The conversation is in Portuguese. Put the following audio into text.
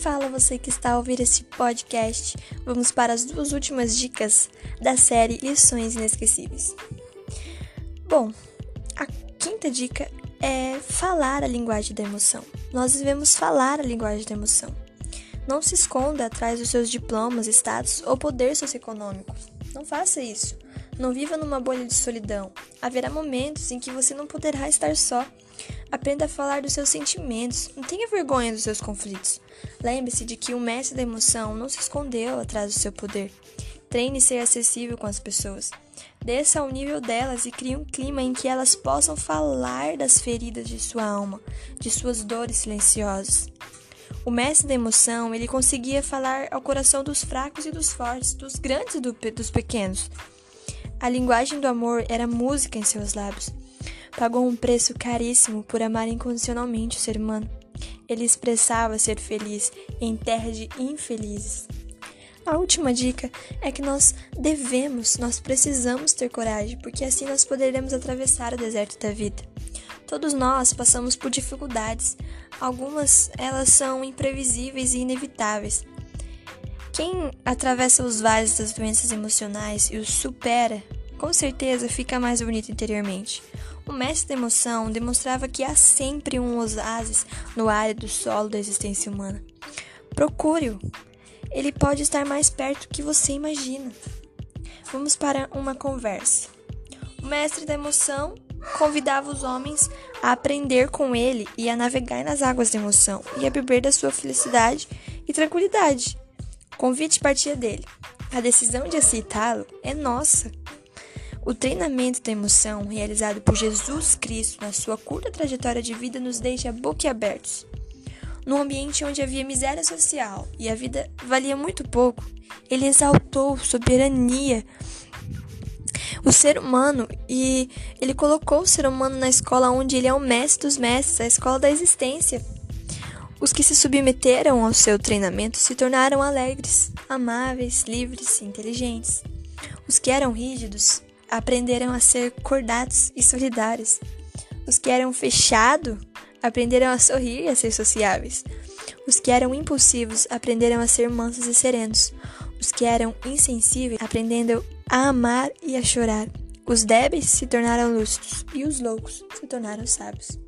Fala você que está a ouvir esse podcast. Vamos para as duas últimas dicas da série Lições Inesquecíveis. Bom, a quinta dica é falar a linguagem da emoção. Nós devemos falar a linguagem da emoção. Não se esconda atrás dos seus diplomas, status ou poder socioeconômico. Não faça isso. Não viva numa bolha de solidão. Haverá momentos em que você não poderá estar só. Aprenda a falar dos seus sentimentos. Não tenha vergonha dos seus conflitos. Lembre-se de que o mestre da emoção não se escondeu atrás do seu poder. Treine ser acessível com as pessoas. Desça ao nível delas e crie um clima em que elas possam falar das feridas de sua alma, de suas dores silenciosas. O mestre da emoção, ele conseguia falar ao coração dos fracos e dos fortes, dos grandes e do, dos pequenos. A linguagem do amor era música em seus lábios. Pagou um preço caríssimo por amar incondicionalmente o ser humano. Ele expressava ser feliz em terra de infelizes. A última dica é que nós devemos, nós precisamos ter coragem, porque assim nós poderemos atravessar o deserto da vida. Todos nós passamos por dificuldades. Algumas elas são imprevisíveis e inevitáveis. Quem atravessa os vales das doenças emocionais e os supera, com certeza fica mais bonito interiormente. O mestre da emoção demonstrava que há sempre um oásis no árido solo da existência humana. Procure-o. Ele pode estar mais perto que você imagina. Vamos para uma conversa. O mestre da emoção convidava os homens a aprender com ele e a navegar nas águas da emoção e a beber da sua felicidade e tranquilidade. O convite partia dele. A decisão de aceitá-lo é nossa. O treinamento da emoção realizado por Jesus Cristo na sua curta trajetória de vida nos deixa boquiabertos. Num ambiente onde havia miséria social e a vida valia muito pouco, ele exaltou soberania o ser humano e ele colocou o ser humano na escola onde ele é o mestre dos mestres, a escola da existência. Os que se submeteram ao seu treinamento se tornaram alegres, amáveis, livres inteligentes. Os que eram rígidos aprenderam a ser cordatos e solidários. Os que eram fechados aprenderam a sorrir e a ser sociáveis. Os que eram impulsivos aprenderam a ser mansos e serenos. Os que eram insensíveis aprenderam a amar e a chorar. Os débeis se tornaram lúcidos e os loucos se tornaram sábios.